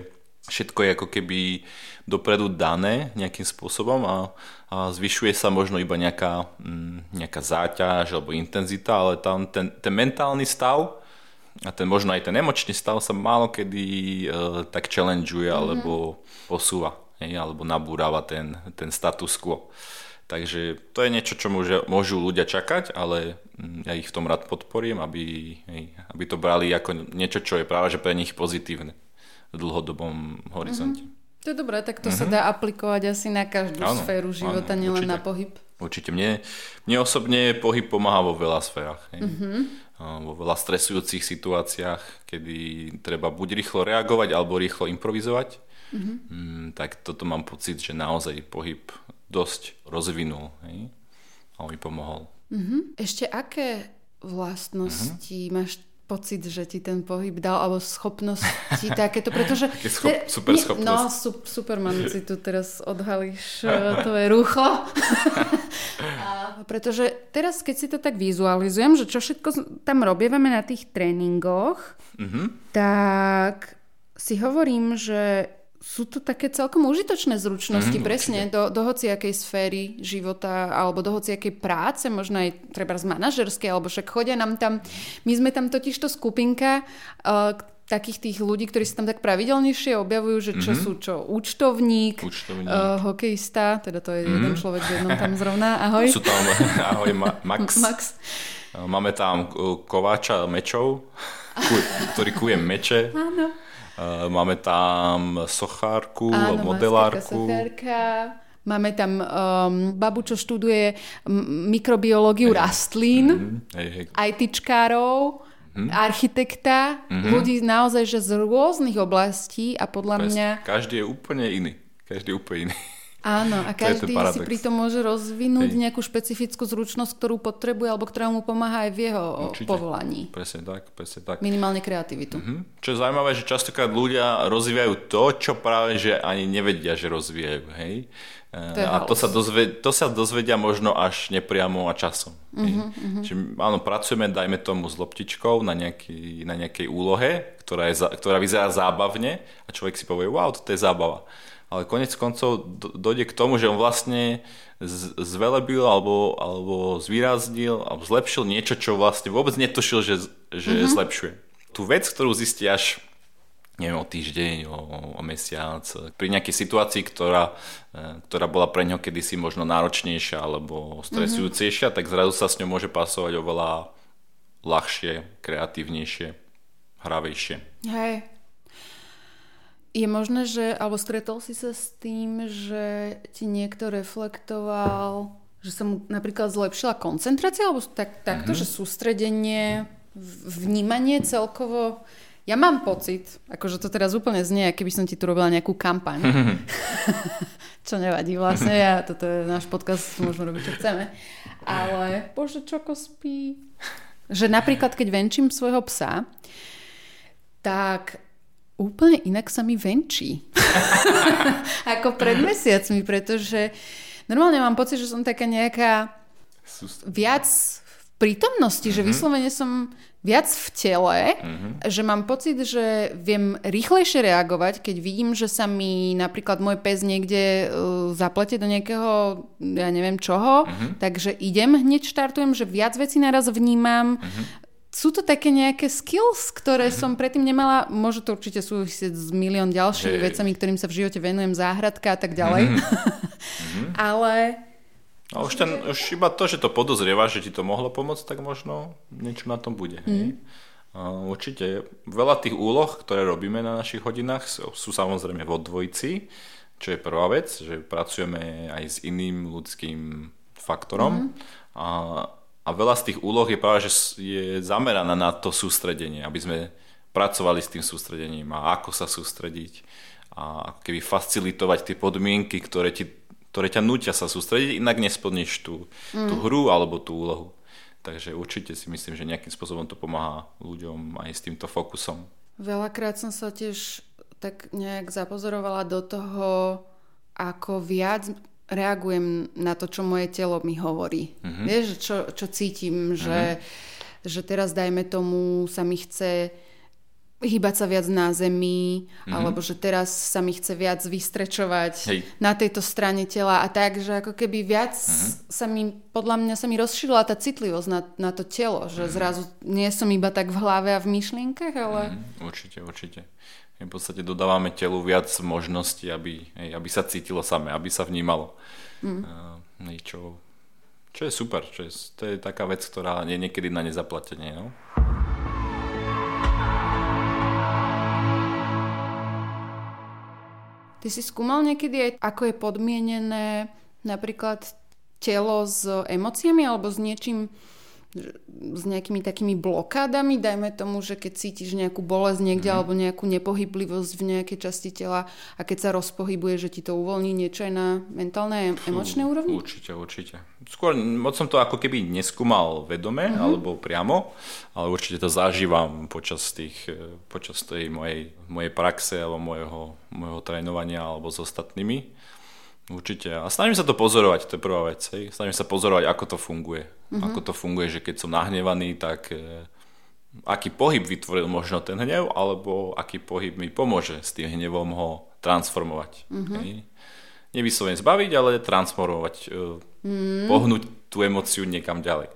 S3: všetko je ako keby dopredu dané nejakým spôsobom a, a zvyšuje sa možno iba nejaká, mm, nejaká záťaž alebo intenzita, ale tam ten, ten mentálny stav a ten možno aj ten emočný stav sa málo kedy uh, tak challengeuje mm-hmm. alebo posúva, hej, alebo nabúrava ten, ten status quo. Takže to je niečo, čo môže, môžu ľudia čakať, ale mm, ja ich v tom rád podporím, aby, hej, aby to brali ako niečo, čo je práve že pre nich pozitívne v dlhodobom horizonte. Mm-hmm.
S1: To je dobré, tak to mm-hmm. sa dá aplikovať asi na každú áno, sféru života, áno, nielen na pohyb.
S3: Určite. Mne, mne osobne pohyb pomáha vo veľa sférach. Hej. Mm-hmm vo veľa stresujúcich situáciách, kedy treba buď rýchlo reagovať alebo rýchlo improvizovať, mm-hmm. mm, tak toto mám pocit, že naozaj pohyb dosť rozvinul hej? a mi pomohol.
S1: Mm-hmm. Ešte aké vlastnosti mm-hmm. máš pocit, že ti ten pohyb dal, alebo schopnosti takéto, pretože...
S3: Také schop, super schopnosť.
S1: No, su, Superman si tu teraz odhalíš to je rúchlo. a, pretože teraz, keď si to tak vizualizujem, že čo všetko tam robievame na tých tréningoch, mm-hmm. tak si hovorím, že sú to také celkom užitočné zručnosti, mm, presne, do, do hociakej sféry života alebo do hociakej práce, možno aj treba z manažerskej, alebo však chodia nám tam, my sme tam totižto skupinka uh, takých tých ľudí, ktorí sa tam tak pravidelnejšie objavujú, že čo mm-hmm. sú čo, účtovník, účtovník. Uh, hokejista, teda to je mm-hmm. jeden človek v jednom tam zrovna, ahoj.
S3: Sú tam, ahoj Ma- Max. Max. Máme tam kováča mečov, ktorý kuje meče.
S1: Áno.
S3: Uh, máme tam sochárku, Áno, modelárku.
S1: Sochárka. Máme tam um, babu, čo študuje mikrobiológiu hey. rastlín, hey, hey. ITčkárov, mm. architekta, mm-hmm. ľudí naozaj že z rôznych oblastí a podľa Presne. mňa...
S3: Každý je úplne iný. Každý je úplne iný.
S1: Áno, a
S3: To
S1: každý si pritom môže rozvinúť
S3: Hej.
S1: nejakú špecifickú zručnosť, ktorú potrebuje alebo ktorá mu pomáha aj v jeho
S3: Určite.
S1: povolaní.
S3: Presne tak, presne tak.
S1: Minimálne kreativitu.
S3: Hm? Čo je zaujímavé, že častokrát ľudia rozvíjajú to, čo práve že ani nevedia, že rozvíjajú. Hej?
S1: To je
S3: a to sa, dozve, to sa dozvedia možno až nepriamo a časom. Hej?
S1: Mhm,
S3: Čiže áno, pracujeme, dajme tomu, s loptičkou na, nejaký, na nejakej úlohe, ktorá, je, ktorá vyzerá zábavne a človek si povie, wow, toto je zábava. Ale konec koncov do- dojde k tomu, že on vlastne zvelebil alebo, alebo zvýraznil alebo zlepšil niečo, čo vlastne vôbec netušil, že, že mm-hmm. zlepšuje. Tú vec, ktorú zistí až neviem, o týždeň, o, o mesiac, pri nejakej situácii, ktorá, e, ktorá bola pre ňo kedysi možno náročnejšia alebo stresujúcejšia, tak zrazu sa s ňou môže pasovať oveľa ľahšie, kreatívnejšie, hravejšie.
S1: Hej. Je možné, že, alebo stretol si sa s tým, že ti niekto reflektoval, že sa mu napríklad zlepšila koncentrácia, alebo tak, takto,
S3: Mhm.
S1: že sústredenie, vnímanie celkovo. Ja mám pocit, akože to teraz úplne znie, keby som ti tu robila nejakú kampaň. čo nevadí vlastne, ja, toto je náš podcast, môžeme robiť, čo chceme. Ale, bože, čoko spí. Že napríklad, keď venčím svojho psa, tak úplne inak sa mi venčí. Ako pred mesiacmi, pretože normálne mám pocit, že som taká nejaká viac v prítomnosti, mm-hmm. že vyslovene som viac v tele, mm-hmm. že mám pocit, že viem rýchlejšie reagovať, keď vidím, že sa mi napríklad môj pes niekde uh, zaplete do nejakého, ja neviem čoho, mm-hmm. takže idem, hneď štartujem, že viac vecí naraz vnímam. Mm-hmm. Sú to také nejaké skills, ktoré som predtým nemala, môže to určite súvisieť s milión ďalšími
S3: Hej.
S1: vecami, ktorým sa v živote venujem, záhradka a tak ďalej. Ale
S3: A už, ten, už iba to, že to podozrieva, že ti to mohlo pomôcť, tak možno niečo na tom bude. A určite veľa tých úloh, ktoré robíme na našich hodinách, sú, sú samozrejme vo dvojici, čo je prvá vec, že pracujeme aj s iným ľudským faktorom. A, a veľa z tých úloh je práve, že je zameraná na to sústredenie, aby sme pracovali s tým sústredením a ako sa sústrediť a keby facilitovať tie podmienky, ktoré, ti, ktoré ťa nutia sa sústrediť, inak nesplníš tú, tú hru alebo tú úlohu. Takže určite si myslím, že nejakým spôsobom to pomáha ľuďom aj s týmto fokusom.
S1: Veľakrát som sa tiež tak nejak zapozorovala do toho, ako viac reagujem na to, čo moje telo mi hovorí. Mm-hmm. Vieš, čo, čo cítim, že, mm-hmm. že teraz dajme tomu sa mi chce hýbať sa viac na zemi, mm-hmm. alebo že teraz sa mi chce viac vystrečovať
S3: Hej.
S1: na tejto strane tela a tak, že ako keby viac mm-hmm. sa mi, podľa mňa sa mi rozšírila tá citlivosť na, na to telo, že mm-hmm. zrazu nie som iba tak v hlave a v myšlienkach, ale...
S3: Mm, určite, určite. V podstate dodávame telu viac možností, aby, hej, aby sa cítilo samé, aby sa vnímalo. Mm. Uh, čo, čo je super, čo je, to je taká vec, ktorá je niekedy na nezaplatenie. No?
S1: Ty si skúmal niekedy aj, ako je podmienené napríklad telo s emóciami alebo s niečím, s nejakými takými blokádami, dajme tomu, že keď cítiš nejakú bolesť niekde mm. alebo nejakú nepohyblivosť v nejakej časti tela a keď sa rozpohybuje, že ti to uvoľní niečo aj na mentálnej a emočnej úrovni?
S3: Určite, určite. Skôr moc som to ako keby neskúmal vedome mm-hmm. alebo priamo, ale určite to zažívam počas, tých, eh, počas tej mojej, mojej praxe alebo mojho, mojho trénovania alebo s ostatnými. Určite. A snažím sa to pozorovať, to je prvá vec. Hej. Snažím sa pozorovať, ako to funguje. Mm-hmm. Ako to funguje, že keď som nahnevaný, tak eh, aký pohyb vytvoril možno ten hnev, alebo aký pohyb mi pomôže s tým hnevom ho transformovať. Mm-hmm. Hej. Nevyslovene zbaviť, ale transformovať, mm. pohnúť tú emociu niekam ďalej.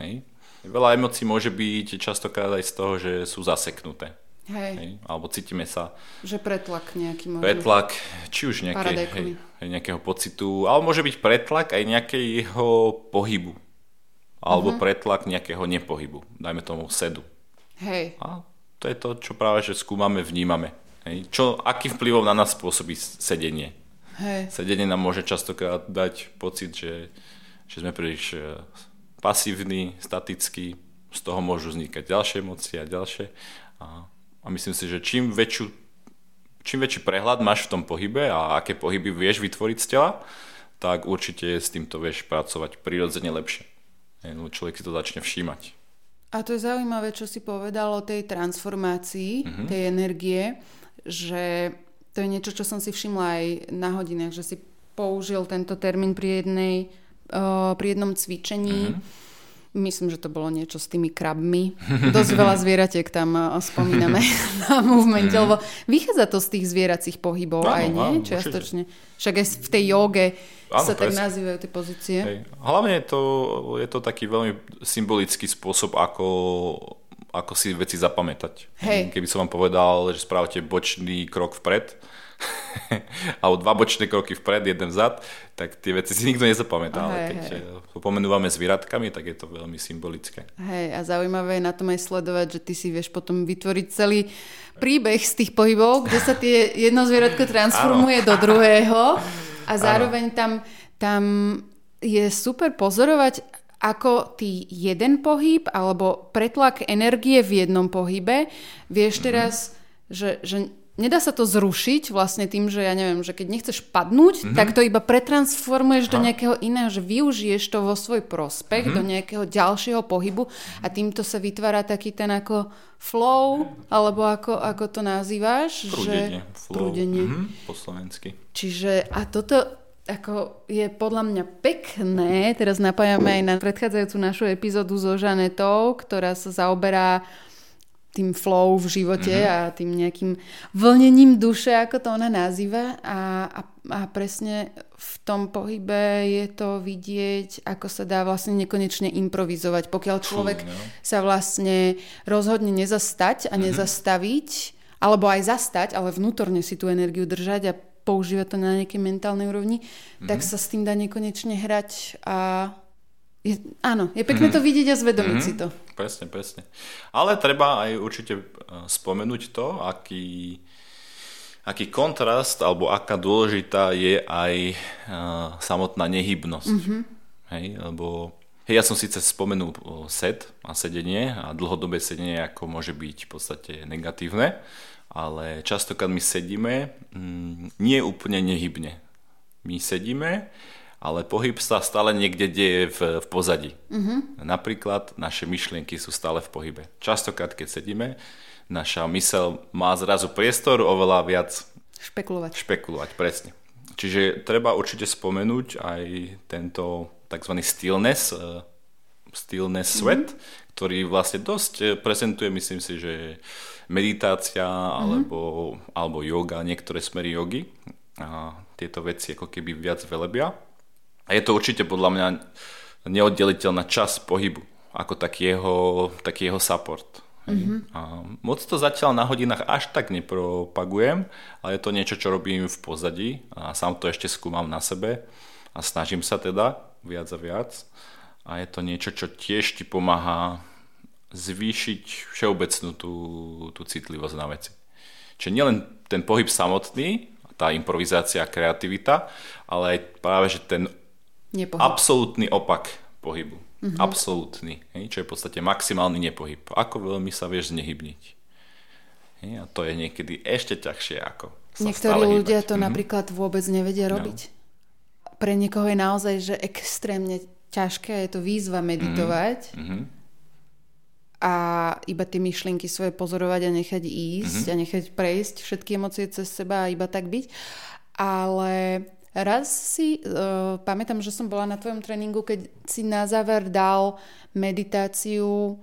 S3: Hej. Veľa emócií môže byť častokrát aj z toho, že sú zaseknuté.
S1: Hej,
S3: Hej. Alebo cítime sa
S1: že pretlak nejaký možno.
S3: pretlak, či už nejaké, hej, nejakého pocitu, ale môže byť pretlak aj nejakého pohybu. Alebo uh-huh. pretlak nejakého nepohybu. Dajme tomu sedu.
S1: Hej,
S3: A to je to, čo práve že skúmame, vnímame. Hej. Čo, aký vplyvom na nás spôsobí sedenie?
S1: hej.
S3: Sedenie nám môže častokrát dať pocit, že, že sme príliš e, pasívni, statickí, z toho môžu vznikať ďalšie emócie a ďalšie. A, a myslím si, že čím väčšiu čím väčší prehľad máš v tom pohybe a aké pohyby vieš vytvoriť z tela, tak určite s týmto vieš pracovať prirodzene lepšie. No, človek si to začne všímať.
S1: A to je zaujímavé, čo si povedal o tej transformácii, mm-hmm. tej energie, že to je niečo, čo som si všimla aj na hodinách, že si použil tento termín pri, jednej, uh, pri jednom cvičení. Mm-hmm. Myslím, že to bolo niečo s tými krabmi. Dosť veľa zvieratiek tam spomíname na movemente, mm. lebo vychádza to z tých zvieracích pohybov áno, aj, nie? Áno, Čiastočne. Však aj v tej joge áno, sa tak nazývajú tie pozície. Hej.
S3: Hlavne je to, je to taký veľmi symbolický spôsob, ako ako si veci zapamätať. Hej. Keby som vám povedal, že správate bočný krok vpred, alebo dva bočné kroky vpred, jeden vzad, tak tie veci si nikto nezapamätá. Hej, ale keď hej. pomenúvame zvieratkami, tak je to veľmi symbolické.
S1: Hej, a zaujímavé je na tom aj sledovať, že ty si vieš potom vytvoriť celý príbeh z tých pohybov, kde sa tie jedno zvieratko transformuje do druhého a zároveň tam, tam je super pozorovať, ako ty jeden pohyb alebo pretlak energie v jednom pohybe vieš mm-hmm. teraz, že, že nedá sa to zrušiť vlastne tým, že ja neviem, že keď nechceš padnúť, mm-hmm. tak to iba pretransformuješ Aha. do nejakého iného, že využiješ to vo svoj prospech, mm-hmm. do nejakého ďalšieho pohybu a týmto sa vytvára taký ten ako flow, alebo ako, ako to nazývaš?
S3: Prúdenie.
S1: Že... Flow. Prúdenie.
S3: Mm-hmm, po slovensky.
S1: Čiže a toto ako je podľa mňa pekné, teraz napájame aj na predchádzajúcu našu epizódu so Žanetou, ktorá sa zaoberá tým flow v živote mm-hmm. a tým nejakým vlnením duše, ako to ona nazýva a, a, a presne v tom pohybe je to vidieť, ako sa dá vlastne nekonečne improvizovať. Pokiaľ človek Fú, no. sa vlastne rozhodne nezastať a mm-hmm. nezastaviť, alebo aj zastať, ale vnútorne si tú energiu držať a používa to na nejakej mentálnej úrovni, mm-hmm. tak sa s tým dá nekonečne hrať a je, áno, je pekné mm-hmm. to vidieť a zvedomiť mm-hmm. si to.
S3: Presne, presne. Ale treba aj určite e, spomenúť to, aký, aký kontrast alebo aká dôležitá je aj uh, samotná nehybnosť. Mm-hmm. Hej, lebo hej, ja som síce spomenul set a sedenie a dlhodobé sedenie ako môže byť v podstate negatívne, ale častokrát my sedíme mm, nie úplne nehybne. My sedíme, ale pohyb sa stále niekde deje v, v pozadí. Mm-hmm. Napríklad naše myšlienky sú stále v pohybe. Častokrát, keď sedíme, naša mysel má zrazu priestor oveľa viac
S1: špekulovať.
S3: Špekulovať, presne. Čiže treba určite spomenúť aj tento tzv. stillness, uh, stillness sweat, mm-hmm. ktorý vlastne dosť eh, prezentuje, myslím si, že meditácia mm-hmm. alebo, alebo yoga, niektoré smery jogy. A tieto veci ako keby viac velebia. A je to určite podľa mňa neoddeliteľná časť pohybu, ako taký jeho, taký jeho support. Mm-hmm. A moc to zatiaľ na hodinách až tak nepropagujem, ale je to niečo, čo robím v pozadí a sám to ešte skúmam na sebe a snažím sa teda viac a viac. A je to niečo, čo tiež ti pomáha zvýšiť všeobecnú tú, tú citlivosť na veci. Čiže nielen ten pohyb samotný, tá improvizácia, kreativita, ale aj práve, že ten nepohyb. absolútny opak pohybu. Mm-hmm. Absolútny, hej, čo je v podstate maximálny nepohyb. Ako veľmi sa vieš znehybniť. Hej, a to je niekedy ešte ťažšie ako sa
S1: Niektorí ľudia hýbať. to mm-hmm. napríklad vôbec nevedia no. robiť. No. Pre niekoho je naozaj že extrémne ťažké, je to výzva meditovať. Mm-hmm a iba tie myšlienky svoje pozorovať a nechať ísť mm-hmm. a nechať prejsť všetky emócie cez seba a iba tak byť. Ale raz si, uh, pamätám, že som bola na tvojom tréningu, keď si na záver dal meditáciu,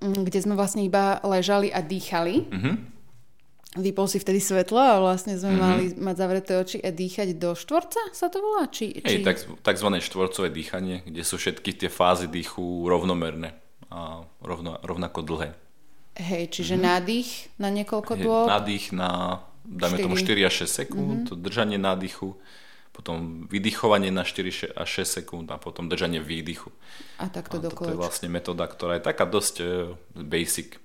S1: kde sme vlastne iba ležali a dýchali. Mm-hmm. Vypol si vtedy svetlo a vlastne sme mm-hmm. mali mať zavreté oči a dýchať do štvorca, sa to volá? Či, či...
S3: Hej, tak, takzvané štvorcové dýchanie, kde sú všetky tie fázy dýchu rovnomerné a rovno, rovnako dlhé.
S1: Hej, čiže mm-hmm. nádych na niekoľko dôb?
S3: Nádych na, dajme 4. tomu 4 až 6 sekúnd, mm-hmm. držanie nádychu, potom vydychovanie na 4 až 6 sekúnd a potom držanie výdychu.
S1: A takto
S3: a To je vlastne metóda, ktorá je taká dosť uh, basic.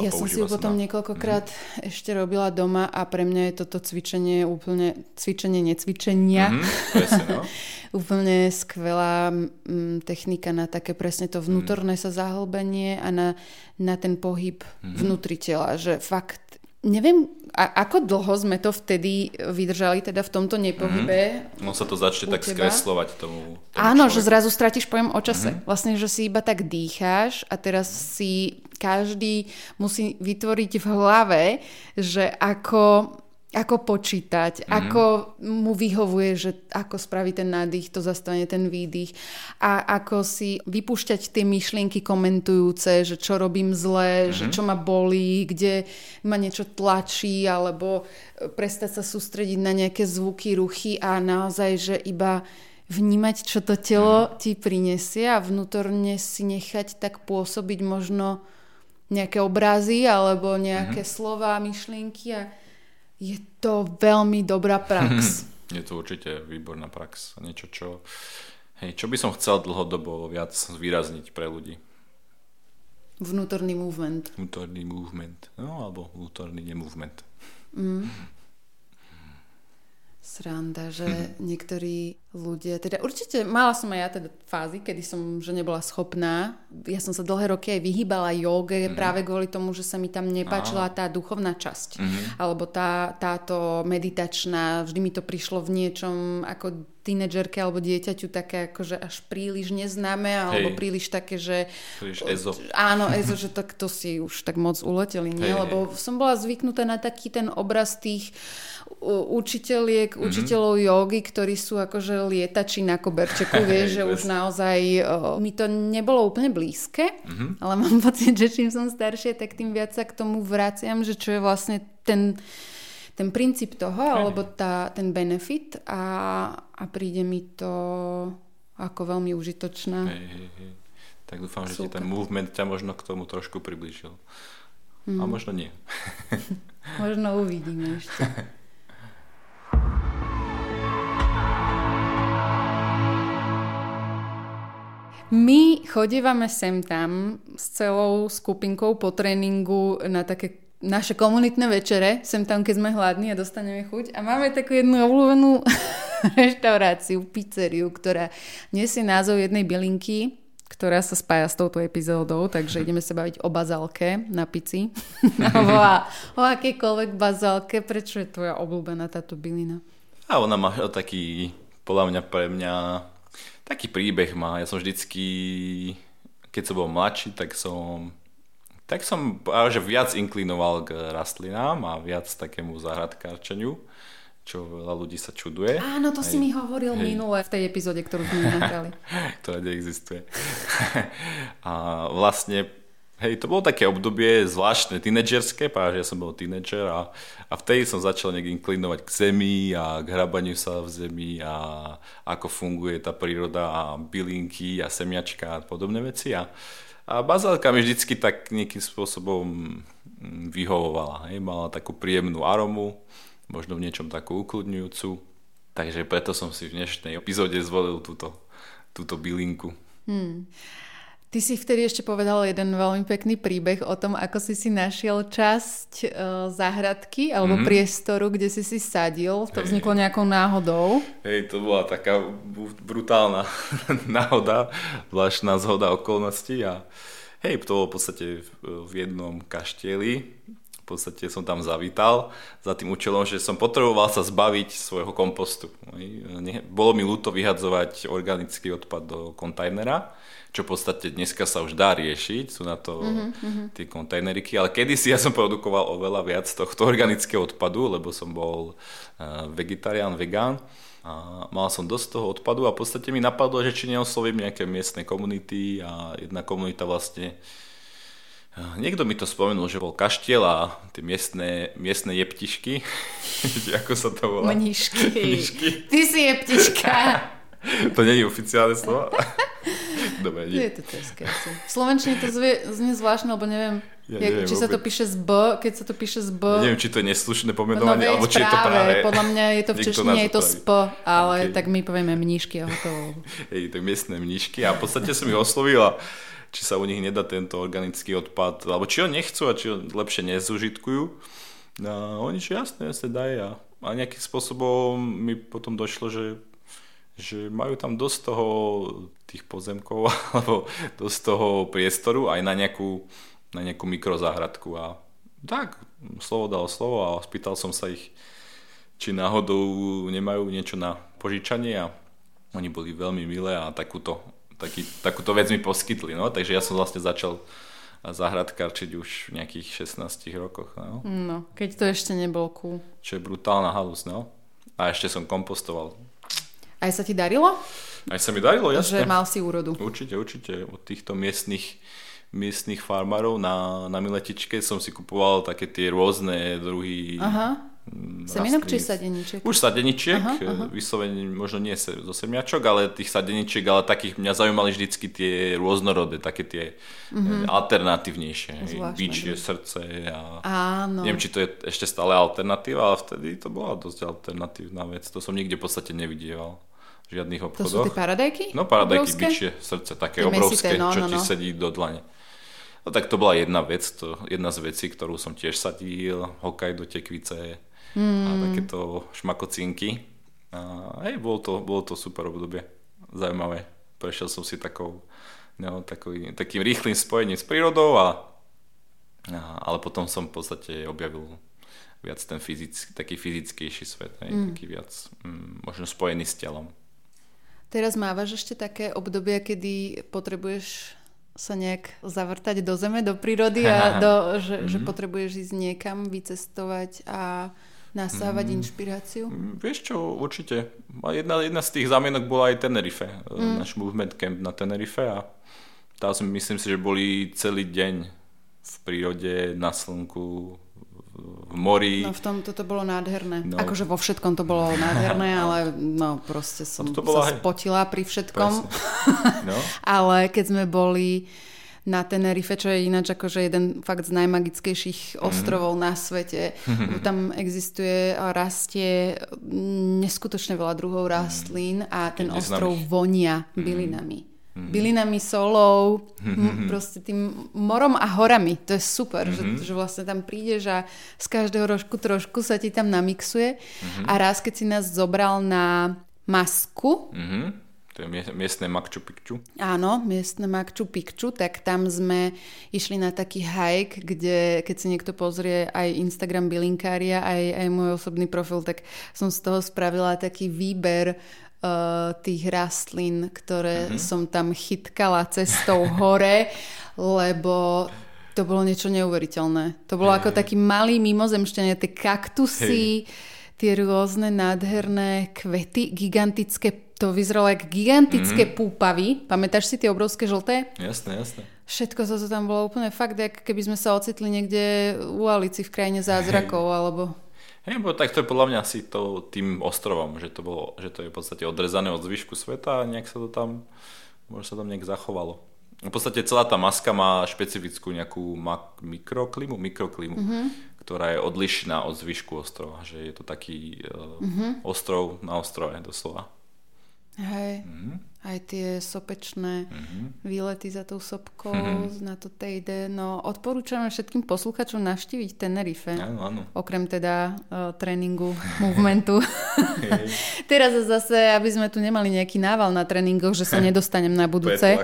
S1: Ja som si ju potom na... niekoľkokrát mm-hmm. ešte robila doma a pre mňa je toto cvičenie úplne, cvičenie necvičenia. Mm-hmm, presne, no. úplne skvelá m, technika na také presne to vnútorné mm. sa zahlbenie a na, na ten pohyb mm-hmm. vnútri tela, že fakt Neviem, a ako dlho sme to vtedy vydržali teda v tomto nepohybe?
S3: Mm. No sa to začne tak teba? skreslovať tomu, tomu
S1: Áno, človeku. že zrazu stratíš pojem o čase. Mm. Vlastne, že si iba tak dýcháš a teraz si každý musí vytvoriť v hlave, že ako ako počítať, mm-hmm. ako mu vyhovuje, že ako spraví ten nádych, to zastane ten výdych a ako si vypúšťať tie myšlienky komentujúce, že čo robím zle, mm-hmm. že čo ma bolí, kde ma niečo tlačí alebo e, prestať sa sústrediť na nejaké zvuky, ruchy a naozaj, že iba vnímať, čo to telo mm. ti prinesie a vnútorne si nechať tak pôsobiť možno nejaké obrazy alebo nejaké mm-hmm. slova, myšlienky a je to veľmi dobrá prax.
S3: je to určite výborná prax. Niečo, čo, hej, čo by som chcel dlhodobo viac zvýrazniť pre ľudí.
S1: Vnútorný movement.
S3: Vnútorný movement. No, alebo vnútorný nemovement. Mm
S1: sranda, že mm. niektorí ľudia, teda určite mala som aj ja teda fázy, kedy som že nebola schopná. Ja som sa dlhé roky aj vyhýbala joge mm. práve kvôli tomu, že sa mi tam nepáčila tá duchovná časť. Mm. Alebo tá, táto meditačná, vždy mi to prišlo v niečom ako tínedžerke alebo dieťaťu také akože až príliš neznáme alebo Hej. príliš také, že...
S3: Príliš ezo.
S1: Áno, ezo, že tak to si už tak moc uleteli, nie? Hej, Lebo som bola zvyknutá na taký ten obraz tých učiteľiek, mm-hmm. učiteľov jogy, ktorí sú akože lietači na koberčeku, vieš, že už naozaj o, mi to nebolo úplne blízke, mm-hmm. ale mám pocit, že čím som staršie, tak tým viac sa k tomu vraciam, že čo je vlastne ten, ten princíp toho, Hej. alebo tá, ten benefit a, a príde mi to ako veľmi užitočná.
S3: Hej, hej, hej. Tak dúfam, Super. že ti ten movement ťa možno k tomu trošku priblížil. Mm. A mhm. možno nie.
S1: možno uvidíme ešte. My chodívame sem tam s celou skupinkou po tréningu na také naše komunitné večere, sem tam, keď sme hladní a dostaneme chuť. A máme takú jednu obľúbenú reštauráciu, pizzeriu, ktorá nesie názov jednej bylinky, ktorá sa spája s touto epizódou, takže ideme sa baviť o bazálke na pici. Alebo o akejkoľvek bazálke. Prečo je tvoja obľúbená táto bylina?
S3: A ona má taký, podľa mňa pre mňa taký príbeh má. Ja som vždycky, keď som bol mladší, tak som tak som že viac inklinoval k rastlinám a viac takému záhradkárčeniu, čo veľa ľudí sa čuduje.
S1: Áno, to hej, si mi hovoril hej. minule v tej epizóde, ktorú sme nahrali.
S3: Ktorá neexistuje. a vlastne Hej, to bolo také obdobie zvláštne, tínedžerské, že ja som bol tínedžer a, a vtedy som začal nejak inklinovať k zemi a k hrabaniu sa v zemi a ako funguje tá príroda a bylinky a semiačka a podobné veci. A, a bazálka mi vždycky tak nejakým spôsobom mm, vyhovovala. Hej, mala takú príjemnú aromu, možno v niečom takú ukludňujúcu. Takže preto som si v dnešnej epizóde zvolil túto, túto bylinku. Hmm.
S1: Ty si vtedy ešte povedal jeden veľmi pekný príbeh o tom, ako si si našiel časť uh, záhradky alebo mm-hmm. priestoru, kde si si sadil. To hey, vzniklo nejakou náhodou.
S3: Hej, to bola taká brutálna náhoda, zvláštna zhoda okolností a hej, to bolo v podstate v jednom kaštieli. V podstate som tam zavítal za tým účelom, že som potreboval sa zbaviť svojho kompostu. Bolo mi ľúto vyhadzovať organický odpad do kontajnera, čo v podstate dneska sa už dá riešiť, sú na to mm-hmm. tie kontajneriky, ale kedysi ja som produkoval oveľa viac tohto organického odpadu, lebo som bol uh, vegetarián, vegán a mal som dosť toho odpadu a v podstate mi napadlo, že či neoslovím nejaké miestne komunity a jedna komunita vlastne uh, Niekto mi to spomenul, že bol kaštiel a tie miestne, miestne jeptišky, ako sa to volá?
S1: Mnišky. Mnišky. Ty si jeptiška.
S3: to nie je oficiálne slovo.
S1: Dobre, nie. Je to. V Slovenčine to znie, znie zvláštne, lebo neviem, ja neviem či vôbec. sa to píše z B, keď sa to píše z B.
S3: Ja neviem, či to je neslušné pomenovanie, no, alebo či práve, je to práve.
S1: Podľa mňa je to v češtine, je to sp, ale okay. tak my povieme mníšky a hotovo.
S3: Hej, tak miestne mníšky a v podstate som ich oslovila či sa u nich nedá tento organický odpad, alebo či ho nechcú a či ho lepšie nezužitkujú. No, oni čo jasné, jasne dajú a, a nejakým spôsobom mi potom došlo, že že majú tam dosť toho tých pozemkov alebo dosť toho priestoru aj na nejakú, na nejakú mikrozáhradku a tak, slovo dal slovo a spýtal som sa ich, či náhodou nemajú niečo na požičanie a oni boli veľmi milé a takúto, taký, takúto vec mi poskytli. No? Takže ja som vlastne začal zahradkarčiť už v nejakých 16 rokoch. No?
S1: no, keď to ešte nebol cool.
S3: Čo je brutálna halus, no. A ešte som kompostoval.
S1: Aj sa ti darilo?
S3: Aj sa mi darilo, jasne.
S1: Že mal si úrodu.
S3: Určite, určite. Od týchto miestnych miestnych farmárov na, na Miletičke som si kupoval také tie rôzne druhy
S1: Aha. Mm, Semienok či sadeničiek?
S3: Už sadeničiek, aha, aha. vyslovene možno nie zo semiačok, ale tých sadeničiek, ale takých mňa zaujímali vždycky tie rôznorodé, také tie mm-hmm. alternatívnejšie. Bičie, srdce a...
S1: Áno.
S3: Neviem, či to je ešte stále alternatíva, ale vtedy to bola dosť alternatívna vec. To som nikde v podstate nevidieval v žiadnych obchodoch. To
S1: sú tie paradajky?
S3: No paradajky, obrovské? bičie, srdce, také tie obrovské, mesité, no, čo no, no. ti sedí do dlane. No tak to bola jedna vec, to, jedna z vecí, ktorú som tiež sadil, hokaj do tekvice mm. a takéto šmakocinky. A hej, bolo to, bolo to super obdobie, zaujímavé. Prešiel som si takou, no, takový, takým rýchlým spojením s prírodou, a, a, ale potom som v podstate objavil viac ten fyzický, taký fyzickejší svet, hej, mm. taký viac mm, možno spojený s telom.
S1: Teraz mávaš ešte také obdobia, kedy potrebuješ sa nejak zavrtať do zeme, do prírody a do, že, mm-hmm. že mhm. potrebuješ ísť niekam, vycestovať a nasávať mm, inšpiráciu?
S3: Mm, vieš čo, určite. Jedna, jedna z tých zamienok bola aj Tenerife, mm. náš movement camp na Tenerife a tam myslím si, že boli celý deň v prírode, na slnku, v mori.
S1: No v tom toto bolo nádherné. No. Akože vo všetkom to bolo nádherné, ale no proste som to bola, sa spotila pri všetkom. No. ale keď sme boli na Tenerife, čo je ináč akože jeden fakt z najmagickejších mm-hmm. ostrovov na svete. Mm-hmm. Tam existuje a rastie neskutočne veľa druhov rastlín a ten ostrov vonia bylinami. Mm-hmm mm-hmm. bylinami, solou, mm-hmm. proste tým morom a horami. To je super, mm-hmm. že, že vlastne tam prídeš a z každého rožku trošku sa ti tam namixuje. Mm-hmm. A raz, keď si nás zobral na masku,
S3: mm-hmm. To je miestne Makču Pikču.
S1: Áno, miestne Makču Pikču, tak tam sme išli na taký hike, kde keď si niekto pozrie aj Instagram Bilinkária, aj, aj môj osobný profil, tak som z toho spravila taký výber uh, tých rastlín, ktoré mm-hmm. som tam chytkala cestou hore, lebo to bolo niečo neuveriteľné. To bolo hey. ako taký malý mimozemšťania, tie kaktusy, hey. tie rôzne nádherné kvety, gigantické, to vyzeralo ako gigantické mm-hmm. púpavy. Pamätáš si tie obrovské žlté?
S3: Jasné, jasné.
S1: Všetko to tam bolo úplne fakt, ako keby sme sa ocitli niekde u Alici v krajine zázrakov, hey. alebo
S3: Hej, bo tak to je podľa mňa asi to tým ostrovom, že to, bolo, že to je v podstate odrezané od zvyšku sveta a nejak sa to tam, možno sa tam nejak zachovalo. V podstate celá tá maska má špecifickú nejakú mak- mikroklimu, mikroklimu, mm-hmm. ktorá je odlišná od zvyšku ostrova, že je to taký uh, mm-hmm. ostrov na ostrove doslova.
S1: Hej. Mm-hmm aj tie sopečné mm-hmm. výlety za tou sopkou mm-hmm. na to tejde. No odporúčame všetkým posluchačom navštíviť Tenerife.
S3: Áno, áno.
S1: Okrem teda uh, tréningu, movementu. Teraz zase, aby sme tu nemali nejaký nával na tréningoch, že sa nedostanem na budúce.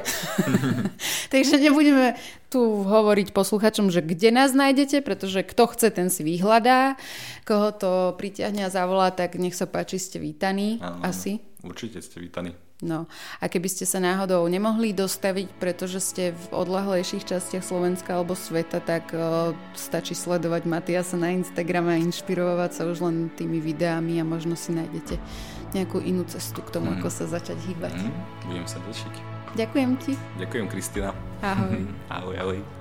S1: Takže nebudeme tu hovoriť posluchačom, že kde nás nájdete, pretože kto chce, ten si vyhľadá. Koho to pritiahne a zavolá, tak nech sa páči, ste vítaní. Áno, asi.
S3: Určite ste vítaní.
S1: No a keby ste sa náhodou nemohli dostaviť, pretože ste v odlahlejších častiach Slovenska alebo sveta, tak o, stačí sledovať Matiasa na Instagrame a inšpirovať sa už len tými videami a možno si nájdete nejakú inú cestu k tomu, mm. ako sa začať hýbať. Mm.
S3: Budem sa tešiť.
S1: Ďakujem ti.
S3: Ďakujem, Kristina.
S1: Ahoj.
S3: ahoj, ahoj.